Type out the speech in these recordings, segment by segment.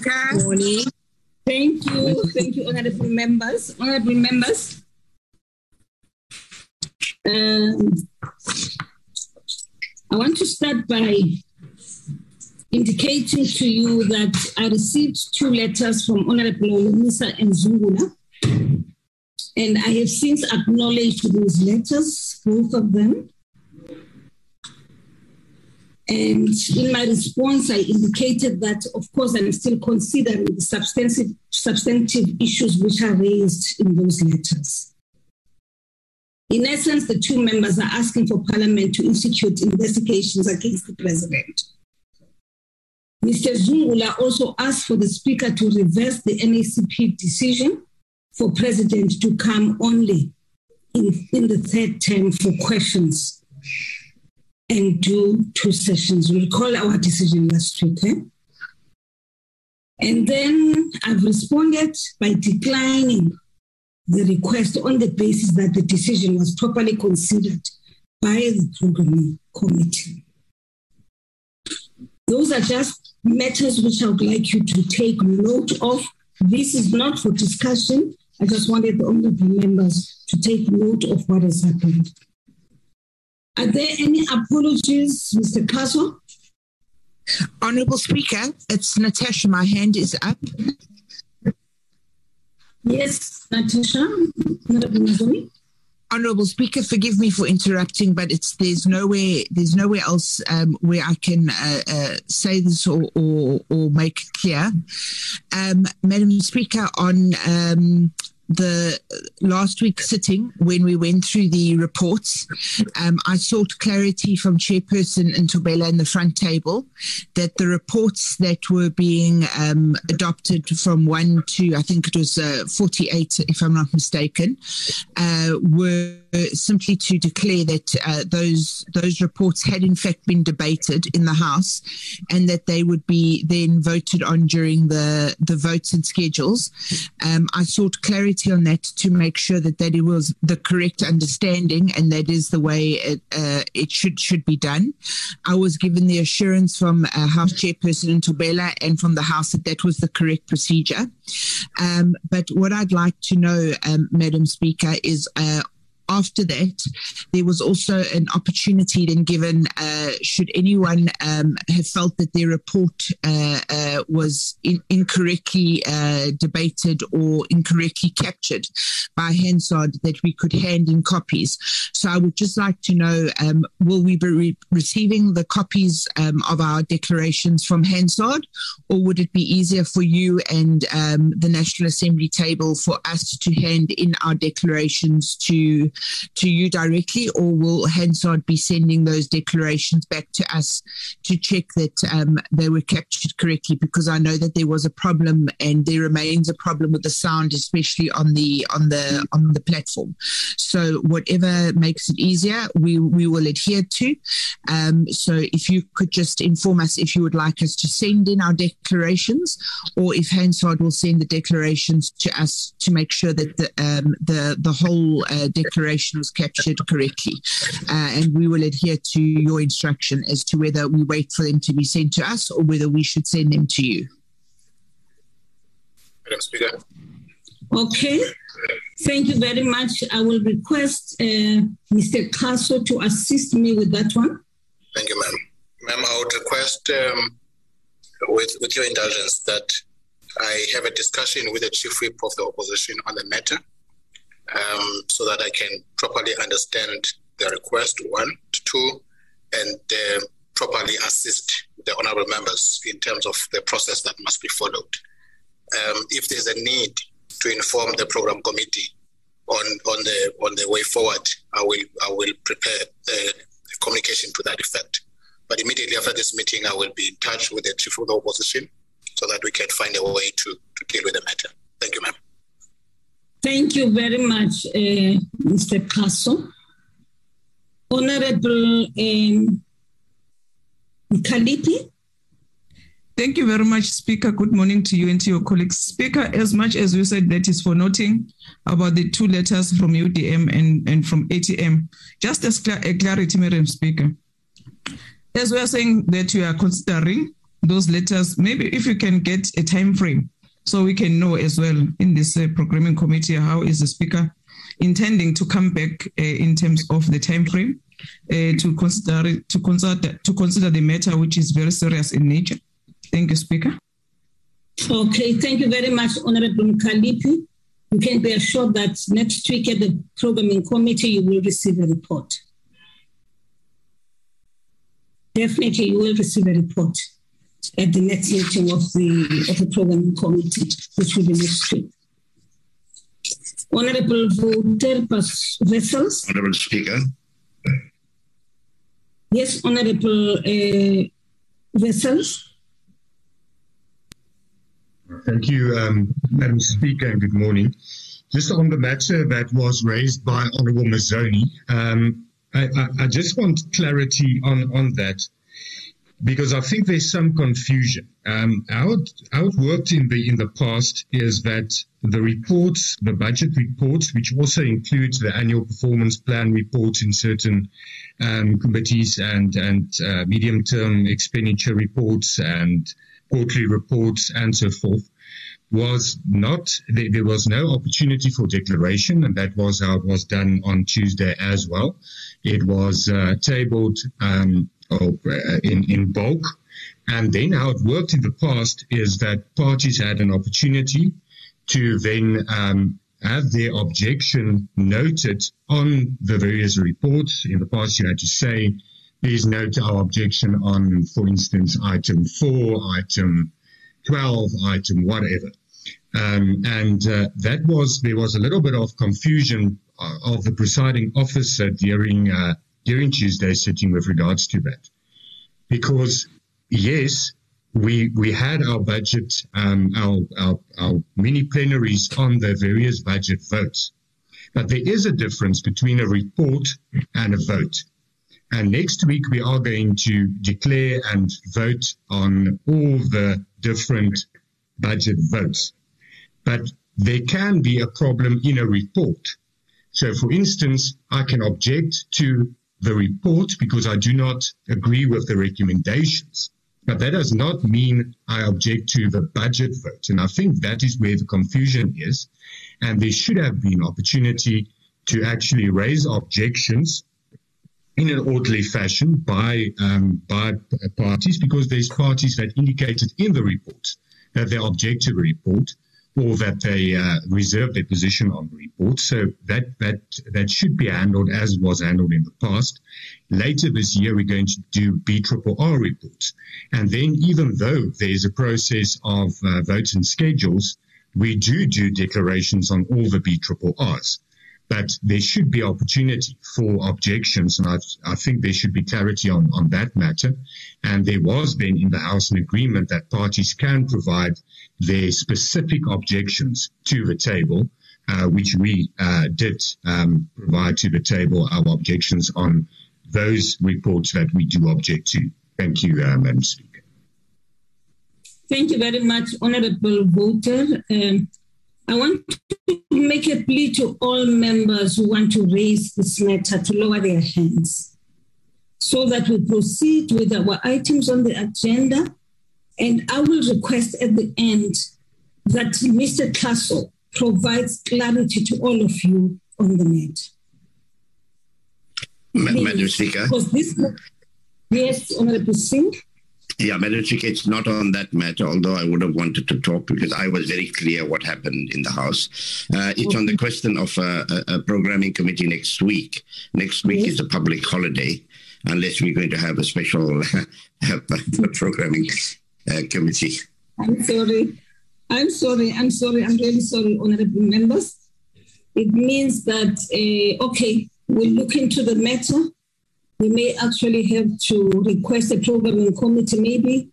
Speaker. Morning. Thank you. Thank you, honorable members. Honorable members. Um, I want to start by indicating to you that I received two letters from Honorable Holomisa and Zungula, and I have since acknowledged those letters, both of them. And in my response, I indicated that, of course, I'm still considering the substantive, substantive issues which are raised in those letters. In essence, the two members are asking for Parliament to institute investigations against the President. Mr. Zungula also asked for the Speaker to reverse the NACP decision for President to come only in, in the third term for questions and do two sessions. We recall our decision last week. Eh? And then I've responded by declining the request on the basis that the decision was properly considered by the programming committee. Those are just matters which I would like you to take note of. This is not for discussion. I just wanted the honorable members to take note of what has happened. Are there any apologies, Mr. Xaso? Honourable Speaker, it's Natasha. My hand is up. Yes, Natasha. Honourable Speaker, forgive me for interrupting, but it's there's nowhere there's nowhere else um, where I can uh, uh, say this or, or, or make clear. Um, Madam Speaker, on um, the last week sitting when we went through the reports, um, I sought clarity from Chairperson Ntombela in the front table that the reports that were being um, adopted from one to I think it was uh, 48, if I'm not mistaken, uh, were simply to declare that uh, those those reports had in fact been debated in the House, and that they would be then voted on during the the votes and schedules. Um, I sought clarity on that to make sure that that it was the correct understanding and that is the way it, uh, it should should be done. I was given the assurance from uh, House Chairperson Ntombela and from the House that that was the correct procedure. Um, but what I'd like to know, um, Madam Speaker, is uh, after that, there was also an opportunity then given uh, should anyone um, have felt that their report uh, uh, was in- incorrectly uh, debated or incorrectly captured by Hansard, that we could hand in copies. So I would just like to know um, will we be re- receiving the copies um, of our declarations from Hansard, or would it be easier for you and um, the National Assembly table for us to hand in our declarations to to you directly, or will Hansard be sending those declarations back to us to check that um, they were captured correctly? Because I know that there was a problem, and there remains a problem with the sound, especially on the on the on the platform. So whatever makes it easier, we we will adhere to. Um, so if you could just inform us if you would like us to send in our declarations, or if Hansard will send the declarations to us to make sure that the um, the the whole uh, declaration was captured correctly, uh, and we will adhere to your instruction as to whether we wait for them to be sent to us or whether we should send them to you. Madam Speaker. Okay. Thank you very much. I will request uh, Mr. Xaso to assist me with that one. Thank you, ma'am. Ma'am, I would request, um, with, with your indulgence, that I have a discussion with the chief whip of the opposition on the matter um, so that I can properly understand the request, one, two, and uh, properly assist the honorable members in terms of the process that must be followed. Um, if there's a need to inform the program committee on, on the on the way forward, I will I will prepare the communication to that effect. But immediately after this meeting, I will be in touch with the chief of the opposition so that we can find a way to, to deal with the matter. Thank you, ma'am. Thank you very much, uh, Mr. Xaso. Honorable um, Mkhaliphi. Thank you very much, Speaker. Good morning to you and to your colleagues. Speaker, as much as you said that is for noting about the two letters from UDM and, and from ATM, just as clear, a clarity, Madam Speaker. As we are saying that you are considering those letters. Maybe if you can get a time frame so we can know as well in this uh, programming committee how is the speaker intending to come back uh, in terms of the time frame uh, to consider to consider to consider the matter which is very serious in nature. Thank you, Speaker. Okay, thank you very much, Honorable Mkhaliphi. You can be assured that next week at the programming committee you will receive a report. Definitely, you will receive a report at the next meeting of the of the programming committee, which will be next week. Honorable Wouter Wessels. Honorable Speaker. Yes, Honorable uh, Wessels. Thank you, um, Madam Speaker, and good morning. Just on the matter that was raised by Honorable Mazzone, um, I, I, I, just want clarity on, on that because I think there's some confusion. Um, how, it, how it worked in the in the past is that the reports, the budget reports, which also includes the annual performance plan reports in certain um, committees and and uh, medium term expenditure reports and quarterly reports and so forth, was not there, there was no opportunity for declaration, and that was how it was done on Tuesday as well. It was uh, tabled. Um, in, in bulk. And then how it worked in the past is that parties had an opportunity to then um, have their objection noted on the various reports. In the past, you had to say, please note our objection on, for instance, item four, item 12, item whatever. Um, and uh, that was, there was a little bit of confusion uh, of the presiding officer during uh, during Tuesday's sitting with regards to that. Because yes, we we had our budget, um, our, our our mini plenaries on the various budget votes, but there is a difference between a report and a vote. And next week we are going to declare and vote on all the different budget votes. But there can be a problem in a report. So for instance, I can object to the report because I do not agree with the recommendations. But that does not mean I object to the budget vote. And I think that is where the confusion is. And there should have been opportunity to actually raise objections in an orderly fashion by um, by parties because there's parties that indicated in the report that they object to the report or that they uh, reserve their position on the report. So that that that should be handled as was handled in the past. Later this year, we're going to do B triple R reports, and then even though there is a process of uh, votes and schedules, we do do declarations on all the B triple but there should be opportunity for objections, and I, I, think there should be clarity on, on that matter. And there was then in the House an agreement that parties can provide their specific objections to the table, uh, which we uh, did um, provide to the table our objections on those reports that we do object to. Thank you, uh, Madam Speaker. Thank you very much, Honourable Wouter. Um, I want to make a plea to all members who want to raise this matter to lower their hands so that we proceed with our items on the agenda. And I will request at the end that Mr. Xaso provides clarity to all of you on the matter. Madam Speaker. Because this, yes, Honorable Singh. Yeah, Madam Speaker, it's not on that matter, although I would have wanted to talk because I was very clear what happened in the House. Uh, it's on the question of a, a, programming committee next week. Next week yes. is a public holiday, unless we're going to have a special programming uh, committee. I'm sorry. I'm sorry. I'm sorry. I'm really sorry, honorable members. It means that, uh, okay, we'll look into the matter we may actually have to request a programming committee maybe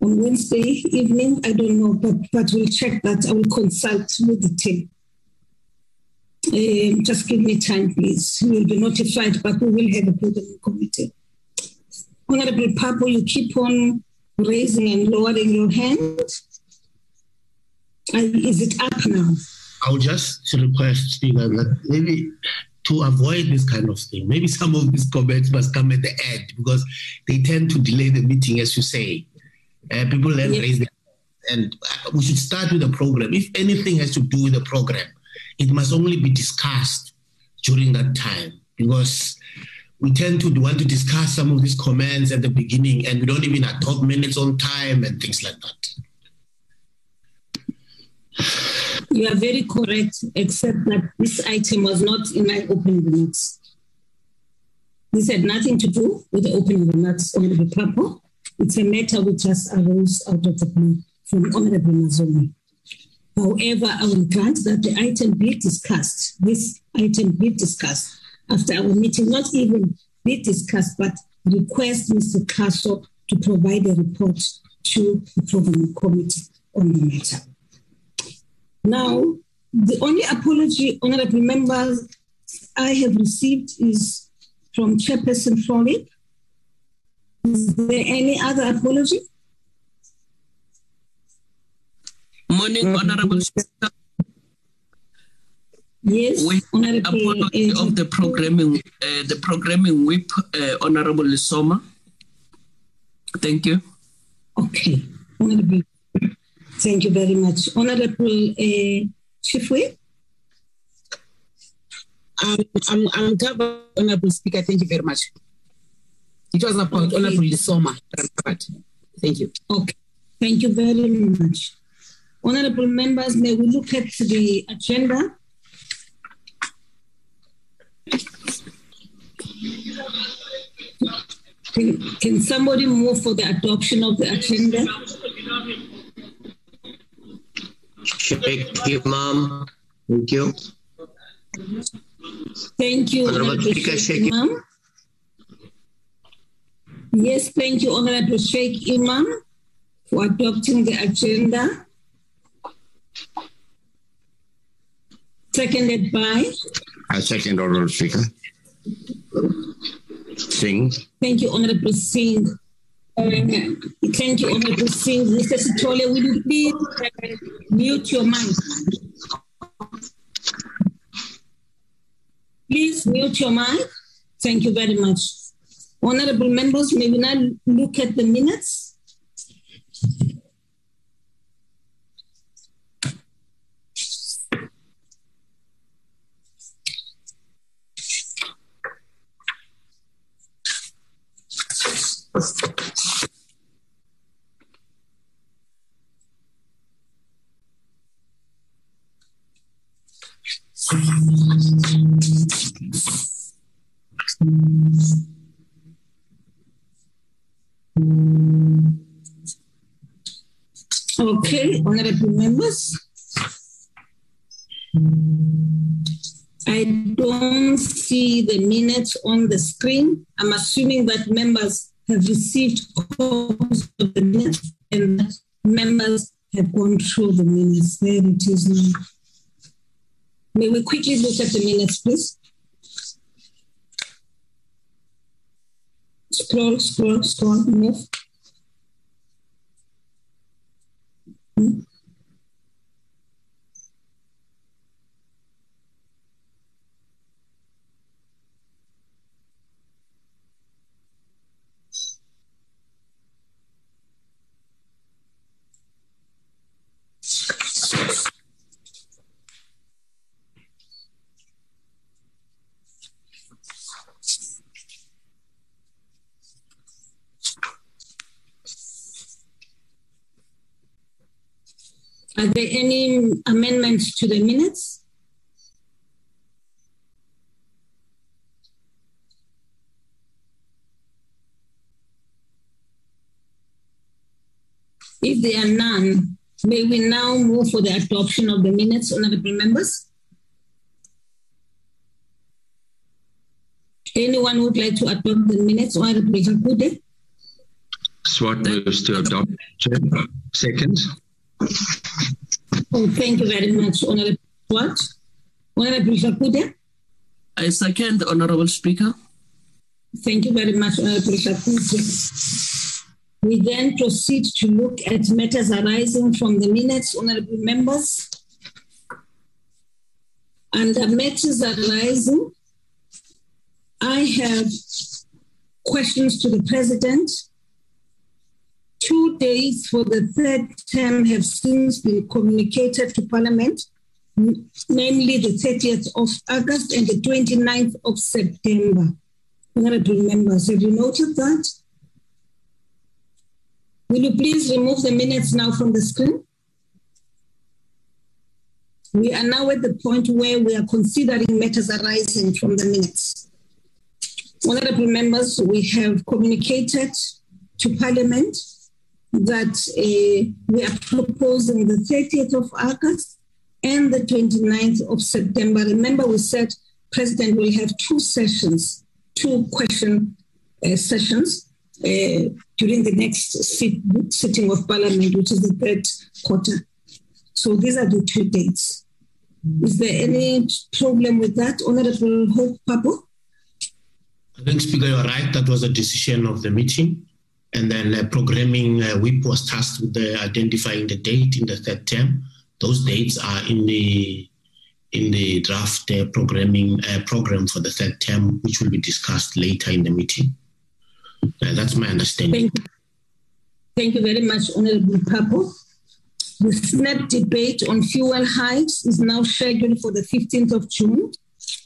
on Wednesday evening. I don't know, but, but we'll check that. I will consult with the team. Um, just give me time, please. We will be notified, but we will have a programming committee. Honorable Papo, you keep on raising and lowering your hand. is it up now? I'll just request, that maybe to avoid this kind of thing. Maybe some of these comments must come at the end because they tend to delay the meeting, as you say. Uh, people then raise their and we should start with the program. If anything has to do with the program, it must only be discussed during that time because we tend to want to discuss some of these comments at the beginning and we don't even adopt minutes on time and things like that. You are very correct, except that this item was not in my opening remarks. This had nothing to do with the opening remarks on the paper. It's a matter which just arose out of the blue from Honorable Mazzone. However, I will grant that the item be discussed, this item be discussed after our meeting, not even be discussed, but request Mr. Xaso to provide a report to the program committee on the matter. Now, the only apology, honorable members, I have received is from Chairperson Foley. Is there any other apology? Morning, Honorable Speaker. Yes, With Honorable apology uh, of the programming, uh, the programming whip, uh, Honorable Lisoma. Thank you. Okay, Honorable. Thank you very much. Honorable uh, Chief Whip. Um, I'm, I'm covered, Honorable Speaker. Thank you very much. It was about Okay. Honorable Lisoma. Thank you. Okay, thank you very much. Honorable members, may we look at the agenda? Can, somebody move for the adoption of the agenda? Shaik Emam. Thank you. Thank you, Honorable Honorable Speaker, Sheikh Sheikh- Imam. Yes, thank you, Honorable Shaik Emam, for adopting the agenda. Seconded by, I second Honorable Speaker. Singh. thank you, Honorable Singh. Uh, thank you, Honorable Singh. Mr. Sitole, will you please uh, mute your mic? Please mute your mic. Thank you very much. Honorable members, may we now look at the minutes? Okay, honorable members. I don't see the minutes on the screen. I'm assuming that members have received copies of the minutes and members have gone through the minutes. There it is now. May we quickly look at the minutes, please? Scroll, scroll, scroll, move. Hmm? Are there any amendments to the minutes? If there are none, may we now move for the adoption of the minutes, honorable members? Anyone would like to adopt the minutes, honorable? Swart moves to adopt. Second. Oh, thank you very much, honorable Swart. Honorable Jakude? I second, Honorable Speaker. Thank you very much, Honorable Shakuti. We then proceed to look at matters arising from the minutes, honorable members. Under matters arising, I have questions to the president, two days for the third term have since been communicated to Parliament, namely the 30th of August and the 29th of September. Honorable members, have you noted that? Will you please remove the minutes now from the screen? We are now at the point where we are considering matters arising from the minutes. Honorable members, we have communicated to Parliament that uh, we are proposing the 30th of August and the 29th of September. Remember, we said President will have two sessions, two question uh, sessions uh, during the next sit, sitting of Parliament, which is the third quarter. So these are the two dates. Is there any problem with that, Honorable Hope Papo? I think, Speaker, you're right. That was a decision of the meeting. And then uh, programming uh, whip was tasked with the identifying the date in the third term. Those dates are in the in the draft uh, programming uh, program for the third term, which will be discussed later in the meeting. Uh, that's my understanding. Thank you. Thank you very much, Honorable Papo. The SNAP debate on fuel hikes is now scheduled for the 15th of June.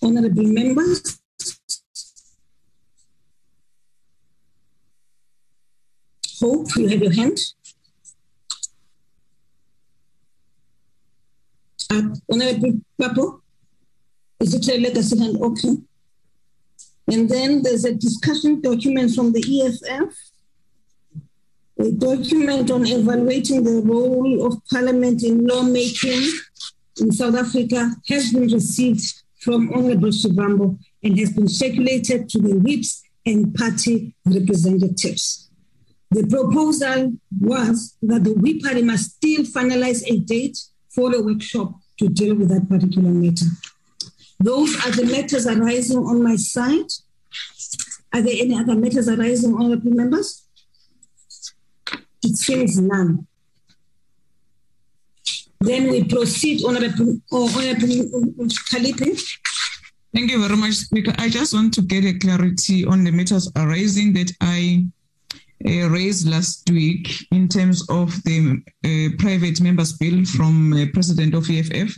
Honorable members, Hope, you have your hand. Uh, Honorable Papo, is it a legacy hand? Okay. And then there's a discussion document from the EFF, a document on evaluating the role of Parliament in lawmaking in South Africa has been received from Honorable Shivambu and has been circulated to the whips and party representatives. The proposal was that the whip party must still finalize a date for a workshop to deal with that particular matter. Those are the matters arising on my side. Are there any other matters arising, honorable members? It seems none. Then we proceed, Honorable, oh, Honorable um, Mkhaliphi. Thank you very much, Speaker. I just want to get a clarity on the matters arising that I uh, raised last week in terms of the uh, private members bill from uh, President of EFF.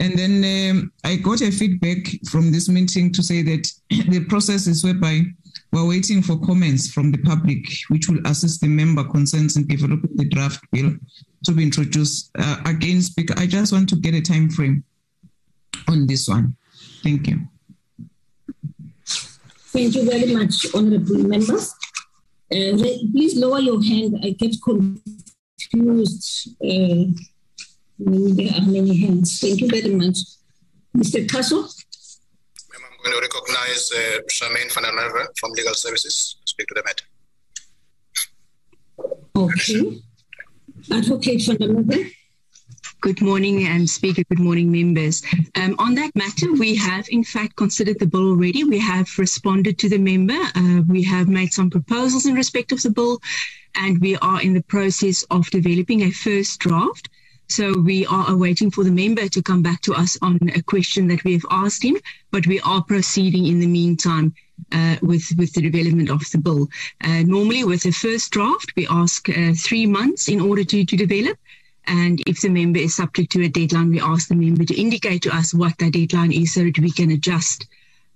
And then um, I got a feedback from this meeting to say that the process is whereby we're waiting for comments from the public, which will assist the member concerns in developing the draft bill to be introduced. Uh, again, Speaker, I just want to get a time frame on this one. Thank you. Thank you very much, honorable members. Uh, please lower your hand. I get confused uh, when there are many hands. Thank you very much. Mr. Xaso? I'm going to recognize uh, Charmaine van der Merwe from Legal Services to speak to the matter. Okay. Advocate van der Merwe? Good morning, um, Speaker. Good morning, members. Um, on that matter, we have in fact considered the bill already. We have responded to the member. Uh, we have made some proposals in respect of the bill, and we are in the process of developing a first draft. So we are awaiting for the member to come back to us on a question that we have asked him, but we are proceeding in the meantime uh, with with the development of the bill. Uh, normally, with a first draft, we ask uh, three months in order to to develop. And if the member is subject to a deadline, we ask the member to indicate to us what that deadline is so that we can adjust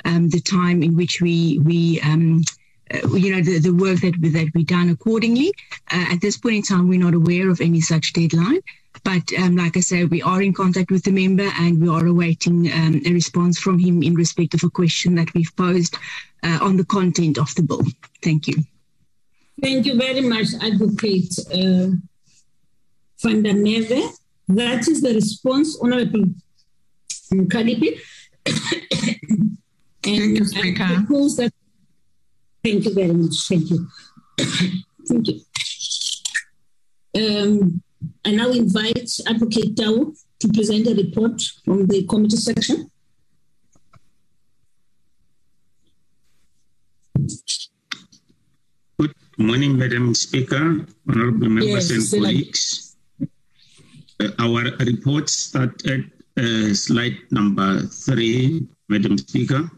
um, the time in which we, we um, uh, you know, the, the work that, that we done accordingly. Uh, at this point in time, we're not aware of any such deadline. But um, like I said, we are in contact with the member and we are awaiting um, a response from him in respect of a question that we've posed uh, on the content of the bill. Thank you. Thank you very much, Advocate. Van der Merwe. That is the response, Honorable Mkhaliphi. Thank you, Speaker. That, thank you very much. Thank you. thank you. Um, I now invite Advocate Tau to present a report from the committee section. Good morning, Madam Speaker, honorable members yes, and colleagues. Uh, our report start at uh, slide number three, Madam Speaker.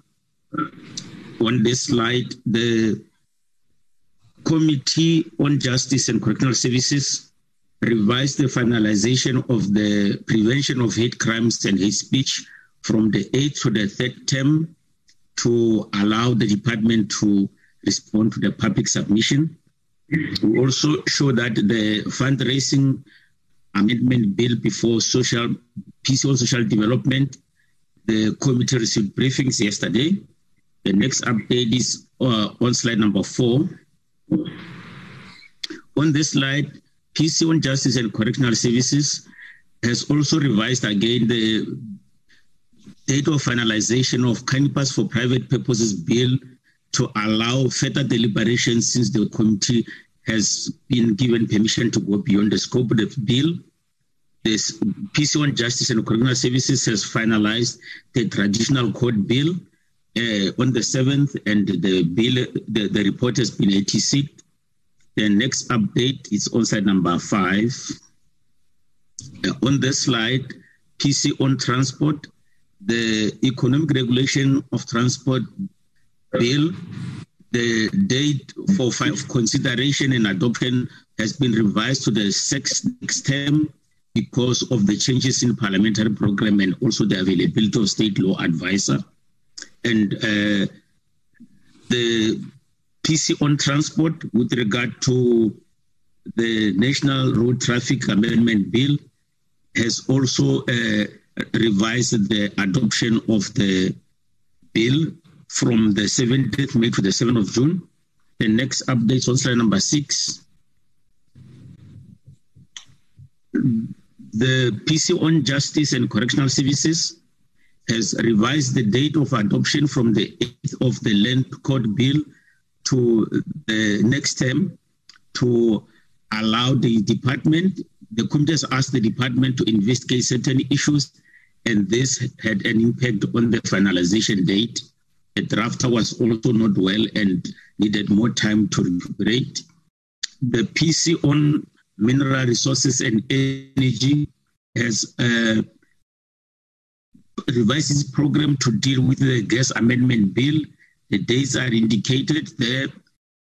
On this slide, the Committee on Justice and Correctional Services revised the finalization of the prevention of hate crimes and hate speech from the eighth to the third term to allow the department to respond to the public submission. We also show that the fundraising amendment bill before social peaceful social development, the committee received briefings yesterday. The next update is uh, on slide number four. On this slide, PC on Justice and Correctional Services has also revised again the date of finalization of Cannabis for Private Purposes Bill to allow further deliberation since the committee has been given permission to go beyond the scope of the bill. This PC on Justice and Correctional Services has finalized the traditional court bill uh, on the 7th, and the bill, the, the report has been ATC. The next update is on slide number five. Uh, on this slide, PC on transport, the economic regulation of transport bill, the date for consideration and adoption has been revised to the next term because of the changes in parliamentary program and also the availability of state law advisor. And uh, the PC on transport with regard to the National Road Traffic Amendment Bill has also uh, revised the adoption of the bill from the 17th May to the 7th of June. The next update on slide number six. The PC on Justice and Correctional Services has revised the date of adoption from the 8th of the Land Court Bill to the next term to allow the department, the committee has asked the department to investigate certain issues, and this had an impact on the finalization date. The drafter was also not well and needed more time to recuperate. The PC on mineral resources and energy has uh, revised its program to deal with the gas amendment bill. The dates are indicated there,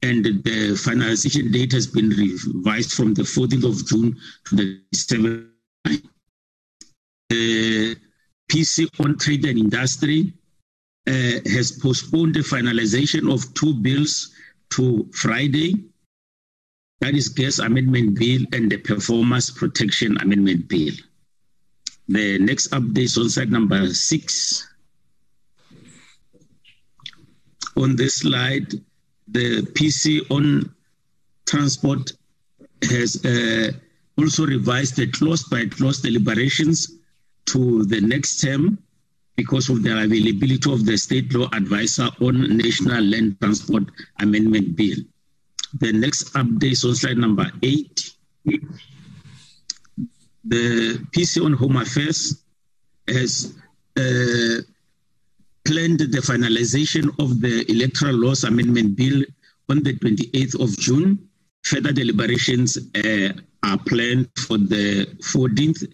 and the finalization date has been revised from the 14th of June to the 7th. The PC on trade and industry uh, has postponed the finalization of two bills to Friday. That is gas amendment bill and the performers protection amendment bill. The next update is on slide number six. On this slide, the PC on transport has uh, also revised the clause by clause deliberations to the next term because of the availability of the state law advisor on National Land Transport Amendment Bill. The next update is on slide number eight the PC on Home Affairs has uh, planned the finalization of the Electoral Laws Amendment Bill on the 28th of June. Further deliberations uh, are planned for the 14th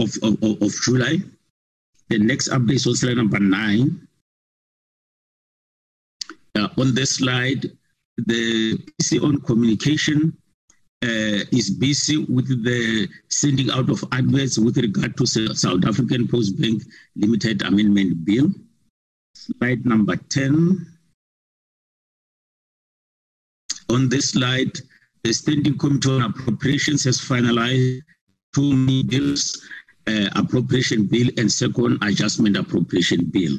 of, of, of July. The next update is on slide number nine. Uh, on this slide, the PC on communication uh, is busy with the sending out of adverts with regard to South African Post Bank Limited Amendment Bill. Slide number 10. On this slide, the Standing Committee on Appropriations has finalized two bills, uh, Appropriation Bill and Second Adjustment Appropriation Bill.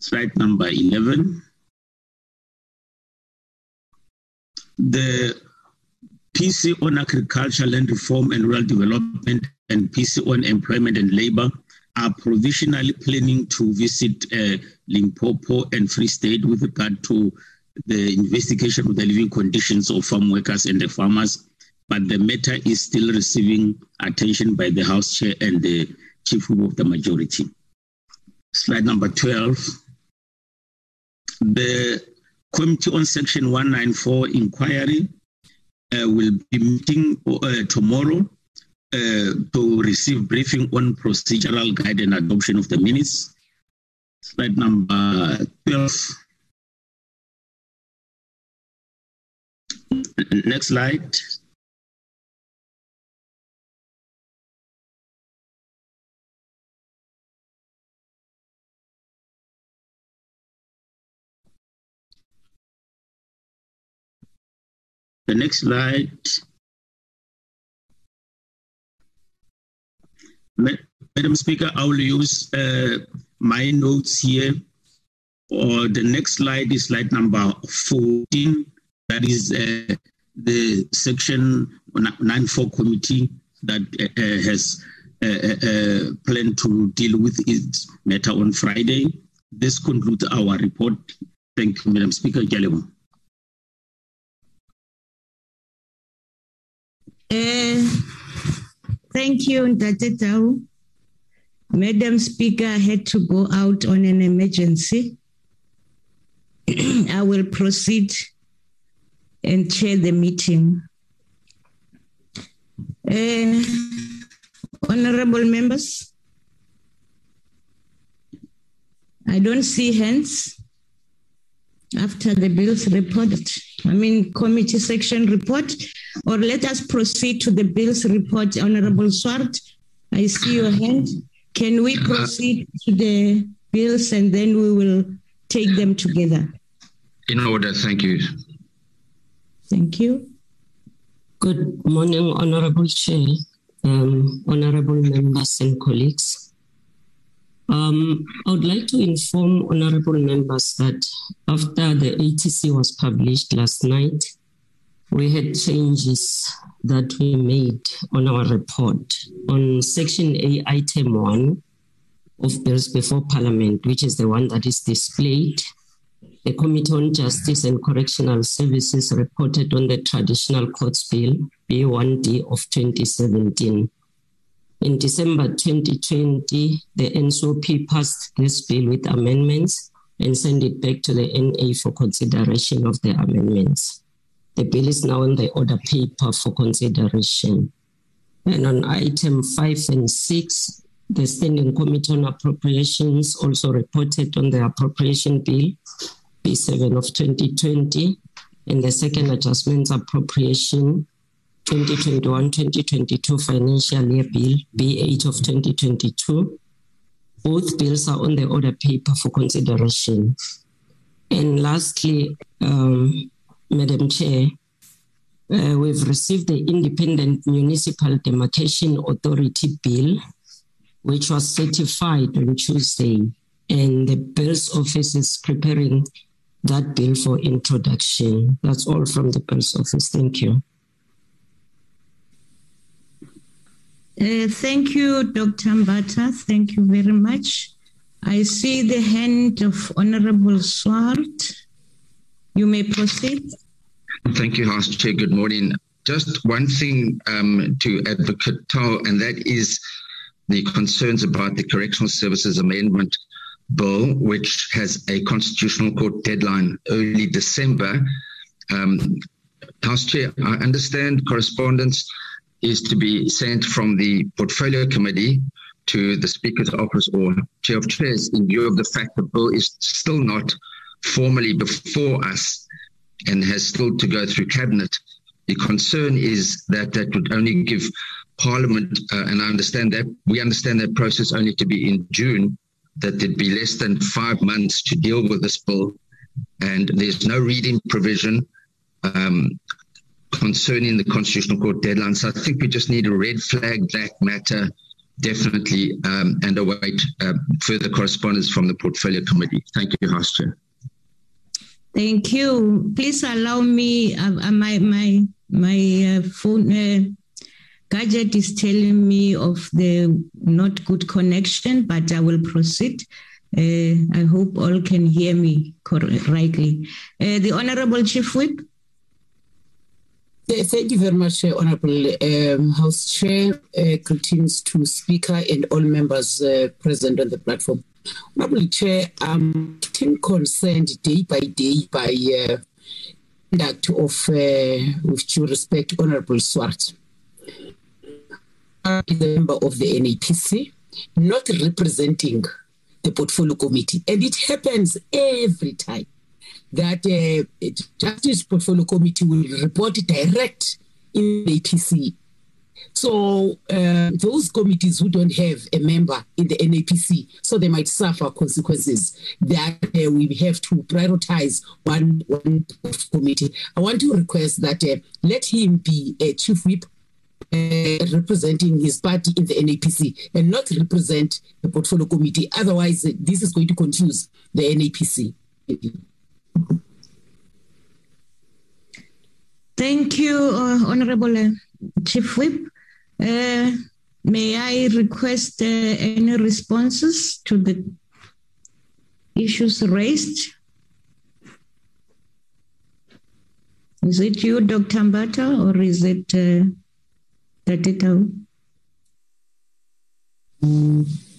Slide number 11. The PC on agriculture, land reform and rural development, and PC on employment and labor are provisionally planning to visit uh, Limpopo and Free State with regard to the investigation of the living conditions of farm workers and the farmers. But the matter is still receiving attention by the House Chair and the Chief Whip of the majority. Slide number 12. The Committee on Section 194 inquiry uh, will be meeting uh, tomorrow uh, to receive briefing on procedural guide and adoption of the minutes. Slide number 12. Next slide. The next slide. Madam Speaker, I will use uh, my notes here. Or the next slide is slide number 14. That is uh, the section 94 committee that uh, has uh, uh, uh, planned to deal with its matter on Friday. This concludes our report. Thank you, Madam Speaker. Jalemo. Thank you, Ntate Madam Speaker, I had to go out on an emergency. I will proceed and chair the meeting. Uh, honorable members, I don't see hands after the bills report, I mean committee section report, or let us proceed to the bills report, Honorable Swart. I see your hand. Can we proceed to the bills and then we will take them together? In order, thank you. Thank you. Good morning, Honorable Chair, um, Honorable members and colleagues. Um, I would like to inform Honorable members that after the ATC was published last night, we had changes that we made on our report on Section A, Item 1 of Bills Before Parliament, which is the one that is displayed. The Committee on Justice and Correctional Services reported on the Traditional Courts Bill, B1D of 2017. In December 2020, the NCOP passed this bill with amendments and sent it back to the NA for consideration of the amendments. The bill is now on the order paper for consideration. And on item five and six, the Standing Committee on Appropriations also reported on the appropriation bill, B7 of 2020, and the second adjustments appropriation 2021-2022 financial year bill, B8 of 2022. Both bills are on the order paper for consideration. And lastly, um, Madam Chair, uh, we've received the Independent Municipal Demarcation Authority bill, which was certified on Tuesday, and the Bill's office is preparing that bill for introduction. That's all from the Bill's office. Thank you. Uh, thank you, Dr. Mbata. Thank you very much. I see the hand of Honorable Swart. You may proceed. Thank you, House Chair. Good morning. Just one thing um, to Advocate Tau, and that is the concerns about the Correctional Services Amendment Bill, which has a Constitutional Court deadline early December. Um, House Chair, I understand correspondence is to be sent from the Portfolio Committee to the Speaker's office or Chair of Chairs in view of the fact the bill is still not formally before us and has still to go through Cabinet. The concern is that that would only give Parliament, uh, and I understand that we understand that process only to be in June, that there'd be less than five months to deal with this bill, and there's no reading provision. Um, concerning the Constitutional Court deadline. So I think we just need a red flag black matter definitely um, and await uh, further correspondence from the Portfolio Committee. Thank you, House Chair. Thank you. Please allow me. Uh, uh my my my uh, phone uh, gadget is telling me of the not good connection, but I will proceed. Uh, I hope all can hear me correctly. the Honorable Chief Whip. Thank you very much, uh, Honorable um, House Chair. Uh, greetings to Speaker and all members uh, present on the platform. Honorable Chair, I'm getting concerned day by day by uh, conduct of, uh, with due respect, Honorable Swart. A member of the NAPC, not representing the Portfolio Committee, and it happens every time. That uh, Justice Portfolio Committee will report direct in the APC. So uh, those committees who don't have a member in the NAPC, so they might suffer consequences that uh, we have to prioritize one one committee. I want to request that uh, let him be a chief whip uh, representing his party in the NAPC and not represent the portfolio committee. Otherwise, this is going to confuse the NAPC. Thank you, uh, Honorable uh, Chief Whip. Uh, may I request uh, any responses to the issues raised? Is it you, Dr. Mbata, or is it uh, Tatitau? Mm.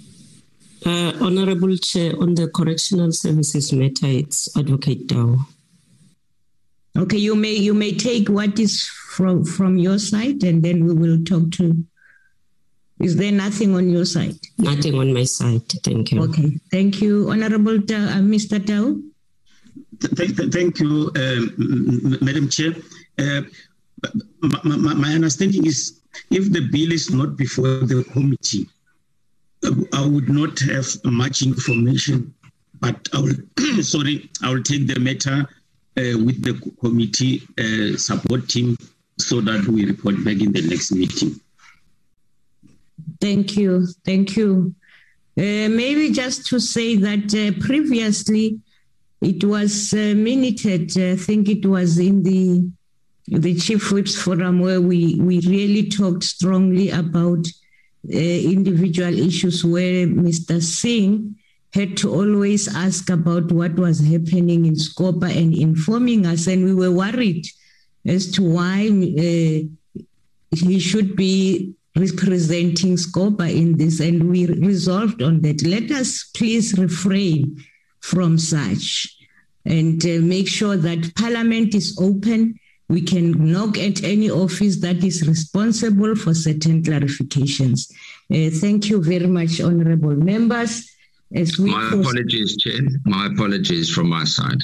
Uh, Honorable Chair, on the correctional services matter, it's Advocate Tau. Okay, you may you may take what is from from your side, and then we will talk to. Is there nothing on your side? Nothing on my side. Thank you. Okay, thank you, Honorable uh, Mr. Tau. Thank, thank you, um, Madam Chair. Uh, my, my, my understanding is if the bill is not before the committee, I would not have much information, but I will, sorry, I will take the matter uh, with the committee uh, support team so that we report back in the next meeting. Thank you. Thank you. Uh, maybe just to say that uh, previously it was uh, minuted, I think it was in the the Chief Whips Forum where we, we really talked strongly about individual issues where Mr. Singh had to always ask about what was happening in Scopa and informing us. And we were worried as to why uh, he should be representing Scopa in this. And we resolved on that. Let us please refrain from such and uh, make sure that Parliament is open. We can knock at any office that is responsible for certain clarifications. Uh, thank you very much, honorable members. As we my apologies, Chair. My apologies from my side.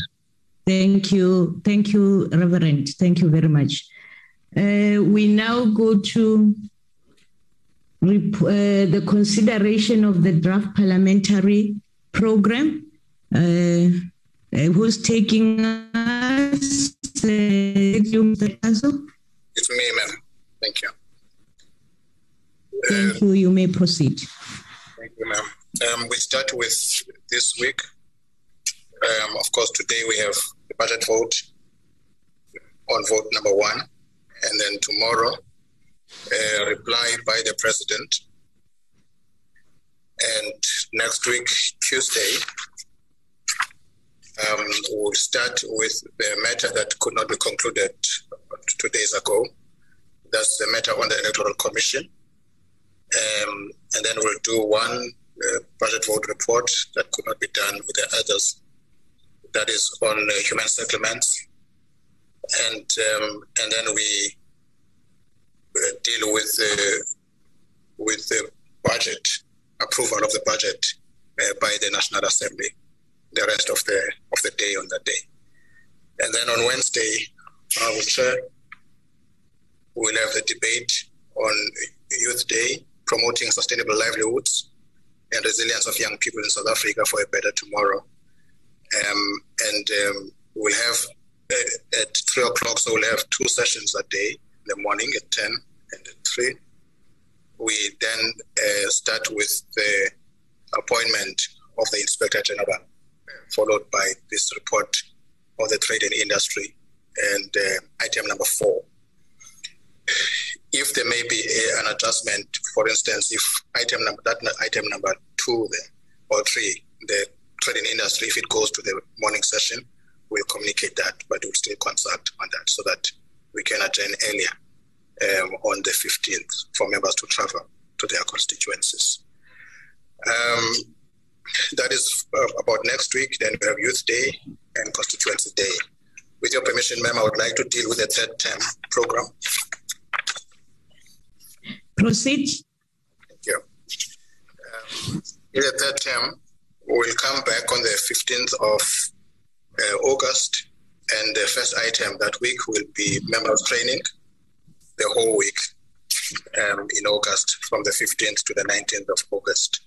Thank you. Thank you, Reverend. Thank you very much. Uh, we now go to rep- uh, the consideration of the draft parliamentary program. Uh, uh who's taking us? Uh, it's me, ma'am. Thank you. Thank you. You may proceed. Thank you, ma'am. Um, we start with this week. Um, of course, today we have the budget vote on vote number one, and then tomorrow, a reply by the president. And next week, Tuesday, um, we'll start with the matter that could not be concluded two days ago. That's the matter on the Electoral Commission. Um, and then we'll do one uh, budget vote report that could not be done with the others. That is on uh, human settlements, and um, and then we uh, deal with with the budget approval of the budget uh, by the National Assembly. The rest of the of the day on that day, and then on Wednesday, I will chair. We'll have the debate on Youth Day, promoting sustainable livelihoods and resilience of young people in South Africa for a better tomorrow. Um, and um, we'll have uh, at three o'clock, so we'll have two sessions a day in the morning at 10 and at 3. We then uh, start with the appointment of the Inspector General, followed by this report on the trade and industry, and uh, item number four if there may be a, an adjustment, for instance, if item number that item number two then, or three, the trading industry, if it goes to the morning session, we'll communicate that, but we'll still consult on that so that we can attend earlier um, on the 15th for members to travel to their constituencies. Um, that is uh, about next week. Then we have Youth Day and Constituency Day. With your permission, ma'am, I would like to deal with the third term program. Proceed. Thank you. Um, in the third term, we'll come back on the 15th of uh, August. And the first item that week will be members training the whole week um, in August from the 15th to the 19th of August.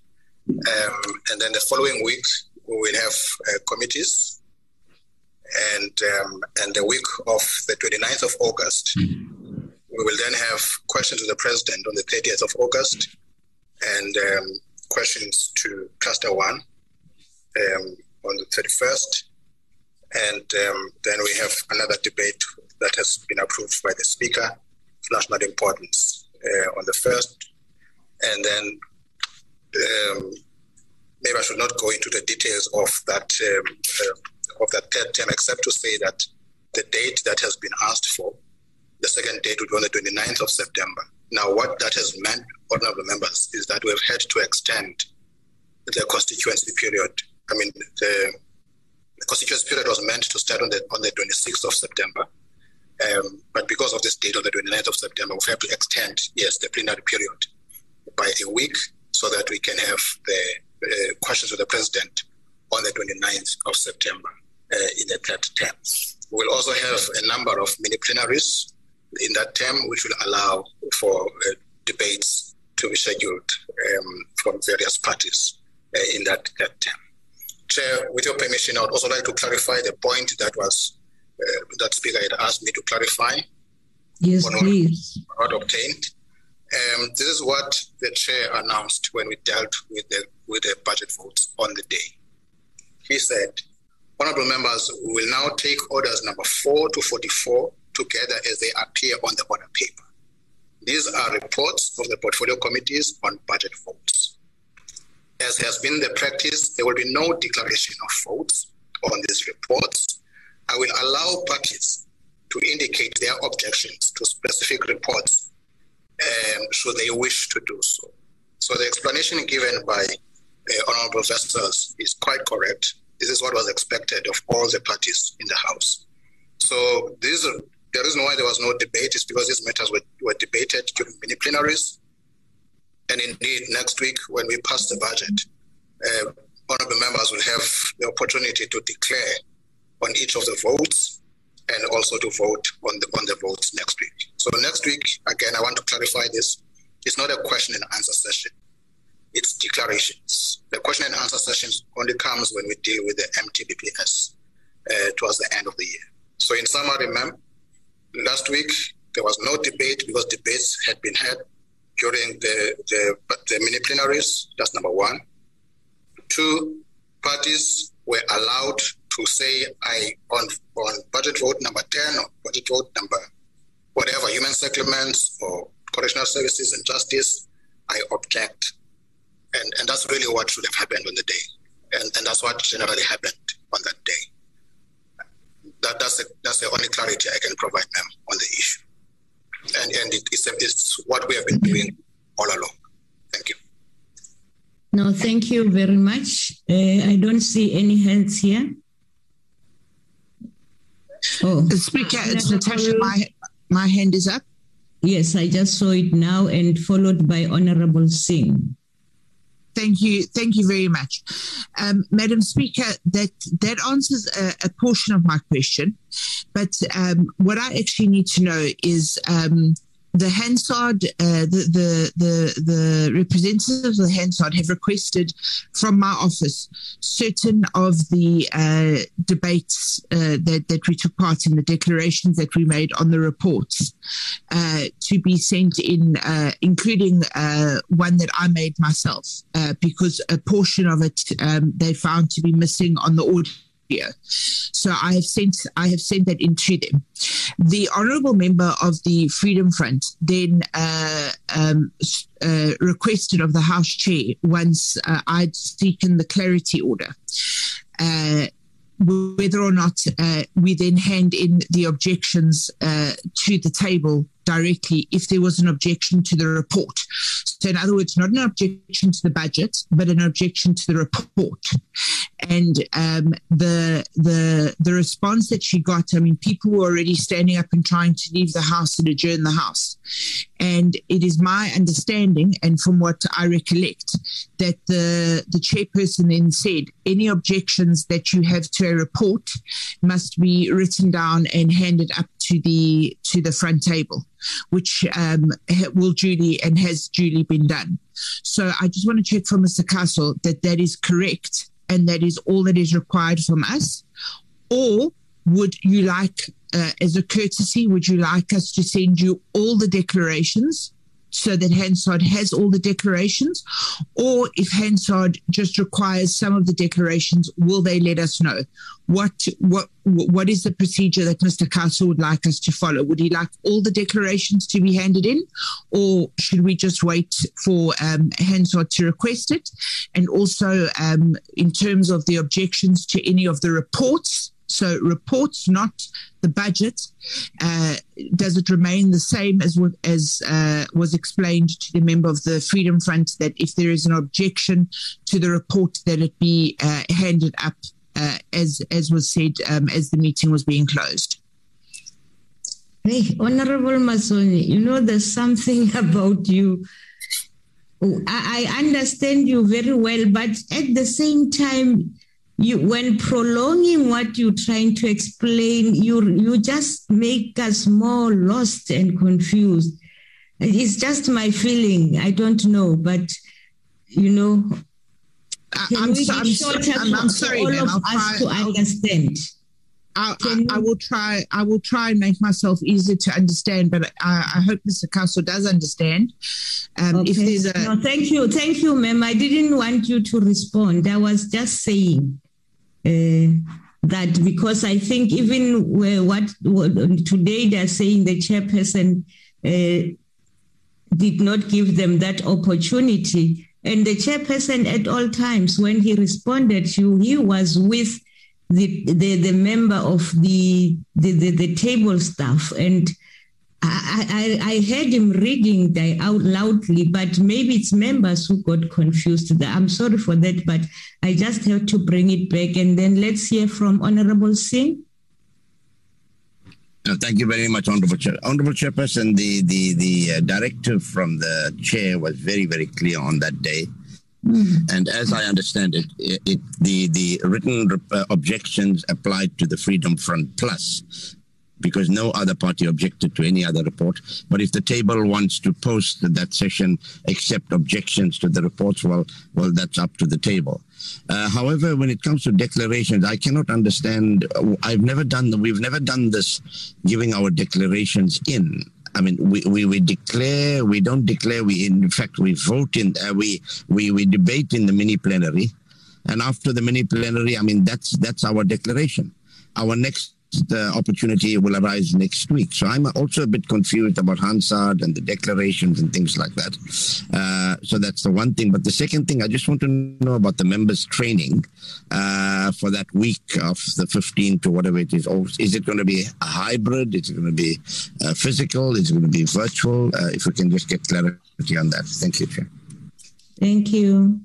Um, and then the following week, we will have uh, committees. And, um, and the week of the 29th of August, we will then have questions to the president on the 30th of August and um, questions to cluster one um, on the 31st. And um, then we have another debate that has been approved by the speaker of national importance uh, on the 1st. And then um, maybe I should not go into the details of that um, uh, of that third term, except to say that the date that has been asked for, the second date would be on the 29th of September. Now, what that has meant, honorable members, is that we've had to extend the constituency period. I mean, the, the constituency period was meant to start on the on the 26th of September. Um, but because of this date of the 29th of September, we have to extend, yes, the plenary period by a week so that we can have the uh, questions of the president on the 29th of September uh, in the third term. We will also have a number of mini plenaries in that term, which will allow for uh, debates to be scheduled um, from various parties uh, in that, that term. Chair, with your permission, I would also like to clarify the point that was uh, that speaker had asked me to clarify. Yes, please. Not obtained. Um, this is what the chair announced when we dealt with the with the budget votes on the day. He said, "Honourable members, we will now take orders number four to forty-four together as they appear on the order paper. These are reports of the portfolio committees on budget votes. As has been the practice, there will be no declaration of votes on these reports. I will allow parties to indicate their objections to specific reports um, should they wish to do so. So the explanation given by uh, Honorable Vesters is quite correct. This is what was expected of all the parties in the House. So this, the reason why there was no debate is because these matters were, were debated during mini plenaries. And indeed, next week, when we pass the budget, uh, honorable members will have the opportunity to declare on each of the votes and also to vote on the on the votes next week. So next week, again, I want to clarify this. It's not a question and answer session. It's declarations. The question and answer sessions only comes when we deal with the MTBPS uh, towards the end of the year. So in summary, ma'am, last week there was no debate because debates had been had during the, the, the mini plenaries. That's number one. Two, parties were allowed to say I on on budget vote number 10 or budget vote number whatever, human settlements or correctional services and justice, I object. And and that's really what should have happened on the day. And and that's what generally happened on that day. That that's the that's the only clarity I can provide them on the issue. And and it, it's it's what we have been doing all along. Thank you. No, thank you very much. Uh, I don't see any hands here. Oh, Speaker, it's Natasha. My my hand is up. Yes, I just saw it now, and followed by Honorable Singh. Thank you, thank you very much, um, Madam Speaker. That that answers a, a portion of my question, but um, what I actually need to know is. Um, the Hansard, uh, the, the, the, the representatives of the Hansard have requested from my office certain of the uh, debates uh, that, that we took part in, the declarations that we made on the reports uh, to be sent in, uh, including uh, one that I made myself, because a portion of it um, they found to be missing on the so I have sent I have sent that into them. The honourable member of the Freedom Front then uh, um, uh, requested of the House Chair once uh, I'd taken the clarity order. Uh, whether or not uh, we then hand in the objections uh, to the table directly if there was an objection to the report. So, in other words, not an objection to the budget, but an objection to the report. And um, the the the response that she got, I mean, people were already standing up and trying to leave the house and adjourn the house. And it is my understanding, and from what I recollect, that the the chairperson then said any objections that you have to a report must be written down and handed up to the to the front table, which um, will duly and has duly been done. So I just want to check from Mr. Xaso that that is correct and that is all that is required from us, or would you like, uh, as a courtesy, would you like us to send you all the declarations so that Hansard has all the declarations? Or if Hansard just requires some of the declarations, will they let us know? What what what is the procedure that Mr. Xaso would like us to follow? Would he like all the declarations to be handed in, or should we just wait for um, Hansard to request it? And also, um, in terms of the objections to any of the reports, so reports, not the budget. Uh, does it remain the same as as uh, was explained to the member of the Freedom Front that if there is an objection to the report, that it be uh, handed up uh, as as was said um, as the meeting was being closed. Hey, Honorable Mazzone, you know there's something about you. I, I understand you very well, but at the same time, you when prolonging what you're trying to explain you you just make us more lost and confused it's just my feeling i don't know but you know I'm, so, I'm, I'm, I'm sorry all of I'll us try, to I'll, understand I, I, I, will try. I will try and make myself easy to understand, but I, I hope Mr. Castle does understand. Um, okay. If there's a no, thank you, thank you, ma'am. I didn't want you to respond. I was just saying that because I think even what, what, today they're saying the chairperson uh, did not give them that opportunity. And the chairperson at all times, when he responded to, he was with the, the, the member of the, the, the, the table staff. And I, I, I heard him reading that out loudly, but maybe it's members who got confused. I'm sorry for that, but I just have to bring it back. And then let's hear from Honorable Singh. Uh, thank you very much, Honorable Chair. Honorable Chairperson, the, the, the uh, directive from the chair was very, very clear on that day. Mm. And as I understand it, it, it the, the written uh, objections applied to the Freedom Front Plus because no other party objected to any other report. But if the table wants to post that session, accept objections to the reports, well, well, that's up to the table. Uh, however, when it comes to declarations, I cannot understand. I've never done. We've never done this, giving our declarations in. I mean, we, we, we declare. We don't declare. We in fact we vote in. Uh, we we we debate in the mini plenary, and after the mini plenary, I mean that's that's our declaration. Our next the opportunity will arise next week. So I'm also a bit confused about Hansard and the declarations and things like that. Uh, so that's the one thing. But the second thing, I just want to know about the members' training uh, for that week of the 15th or whatever it is. Is it going to be a hybrid? Is it going to be uh, physical? Is it going to be virtual? Uh, if we can just get clarity on that. Thank you, Chair. Thank you.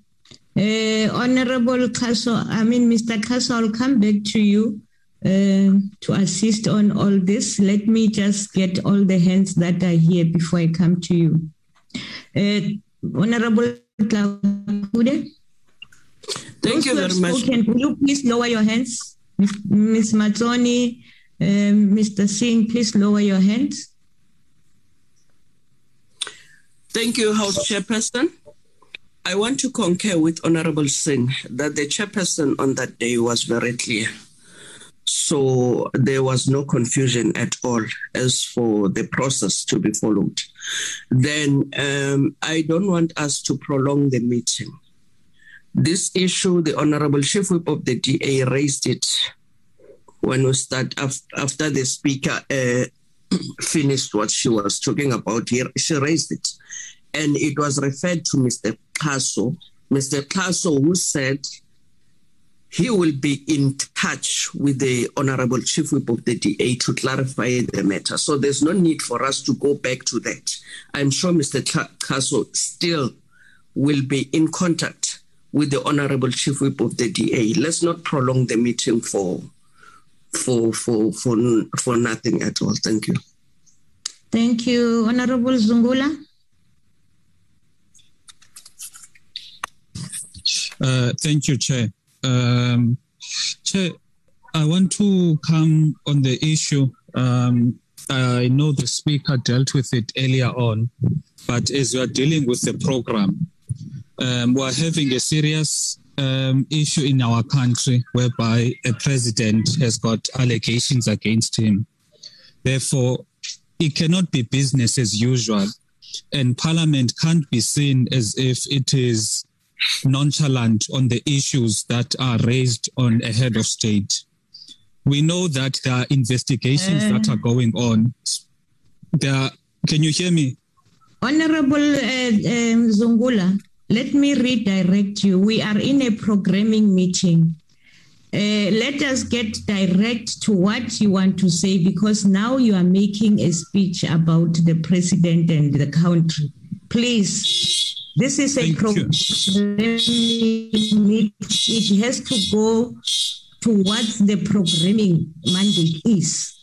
Uh, Honorable Castle, I mean, Mr. Castle, I'll come back to you. Uh, to assist on all this. Let me just get all the hands that are here before I come to you. Uh, Honorable. Thank you very much. Spoken, will you please lower your hands? Ms. Mazzone, um, Mr. Singh, please lower your hands. Thank you, House Chairperson. I want to concur with Honorable Singh that the chairperson on that day was very clear. So there was no confusion at all as for the process to be followed. Then um, I don't want us to prolong the meeting. This issue, the Honorable Chief Whip of the DA raised it when we start after the speaker uh, finished what she was talking about here. She raised it, and it was referred to Mr. Xaso. Mr. Xaso, who said he will be in touch with the Honorable Chief Whip of the DA to clarify the matter. So there's no need for us to go back to that. I'm sure Mr. Xaso still will be in contact with the Honorable Chief Whip of the DA. Let's not prolong the meeting for for for for for nothing at all. Thank you. Thank you, Honorable Zungula. Uh, thank you, Chair. Um, Chair, I want to come on the issue. Um, I know the speaker dealt with it earlier on, but as we are dealing with the program, um, we are having a serious um, issue in our country whereby a president has got allegations against him. Therefore, it cannot be business as usual, and Parliament can't be seen as if it is nonchalant on the issues that are raised on a head of state. We know that there are investigations uh, that are going on. There, are, can you hear me? Honorable uh, um, Zungula, let me redirect you. We are in a programming meeting. Uh, let us get direct to what you want to say because now you are making a speech about the president and the country. Please this is a program. It has to go to what the programming mandate is.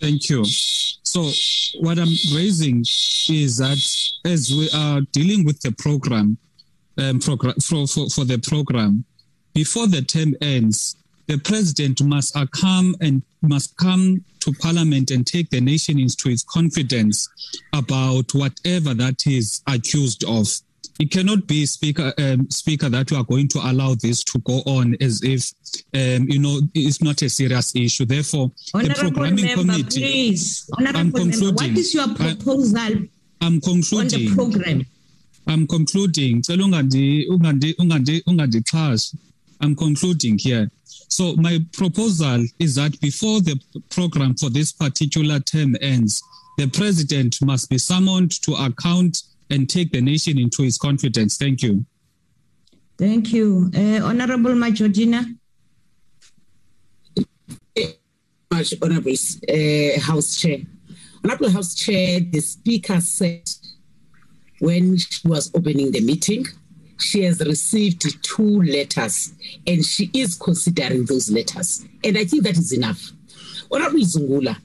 Thank you. So, what I'm raising is that as we are dealing with the program, um, program for, for, for the program, before the term ends, the president must come and must come to parliament and take the nation into its confidence about whatever that is accused of it cannot be speaker um, speaker that we are going to allow this to go on as if um, you know it's not a serious issue therefore Honorable the programming member, committee please. Honorable I'm concluding member, what is your proposal I, I'm concluding on the program I'm concluding I'm concluding here so my proposal is that before the program for this particular term ends the president must be summoned to account and take the nation into his confidence. Thank you. Thank you. Uh, Honorable Majodina. Much Honorable uh, House Chair. Honorable House Chair, the Speaker said when she was opening the meeting, she has received two letters and she is considering those letters. And I think that is enough. Honorable Zungula,